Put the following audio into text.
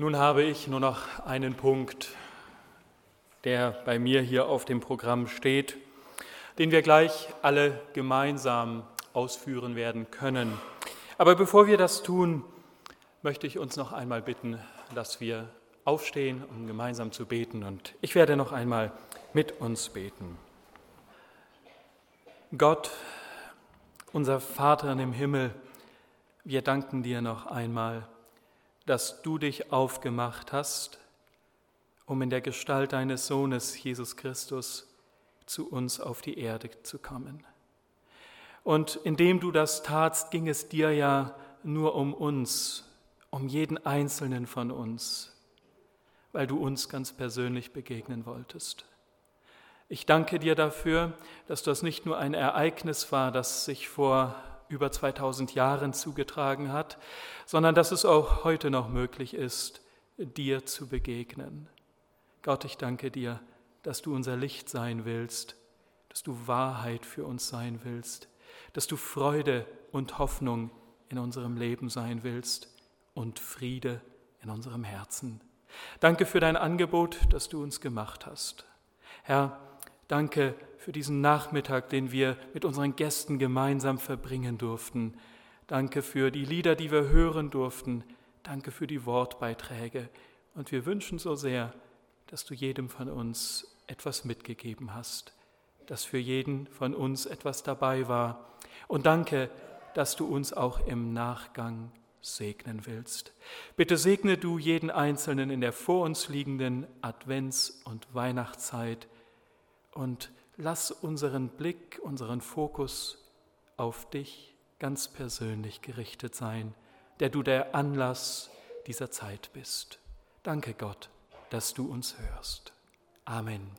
Nun habe ich nur noch einen Punkt, der bei mir hier auf dem Programm steht, den wir gleich alle gemeinsam ausführen werden können. Aber bevor wir das tun, möchte ich uns noch einmal bitten, dass wir aufstehen, um gemeinsam zu beten. Und ich werde noch einmal mit uns beten. Gott, unser Vater im Himmel, wir danken dir noch einmal dass du dich aufgemacht hast, um in der Gestalt deines Sohnes Jesus Christus zu uns auf die Erde zu kommen. Und indem du das tatst, ging es dir ja nur um uns, um jeden einzelnen von uns, weil du uns ganz persönlich begegnen wolltest. Ich danke dir dafür, dass das nicht nur ein Ereignis war, das sich vor über 2000 Jahren zugetragen hat, sondern dass es auch heute noch möglich ist, dir zu begegnen. Gott, ich danke dir, dass du unser Licht sein willst, dass du Wahrheit für uns sein willst, dass du Freude und Hoffnung in unserem Leben sein willst und Friede in unserem Herzen. Danke für dein Angebot, das du uns gemacht hast. Herr, danke für diesen Nachmittag, den wir mit unseren Gästen gemeinsam verbringen durften. Danke für die Lieder, die wir hören durften. Danke für die Wortbeiträge. Und wir wünschen so sehr, dass du jedem von uns etwas mitgegeben hast, dass für jeden von uns etwas dabei war. Und danke, dass du uns auch im Nachgang segnen willst. Bitte segne du jeden Einzelnen in der vor uns liegenden Advents- und Weihnachtszeit und lass unseren Blick, unseren Fokus auf dich ganz persönlich gerichtet sein, der du der Anlass dieser Zeit bist. Danke Gott, dass du uns hörst. Amen.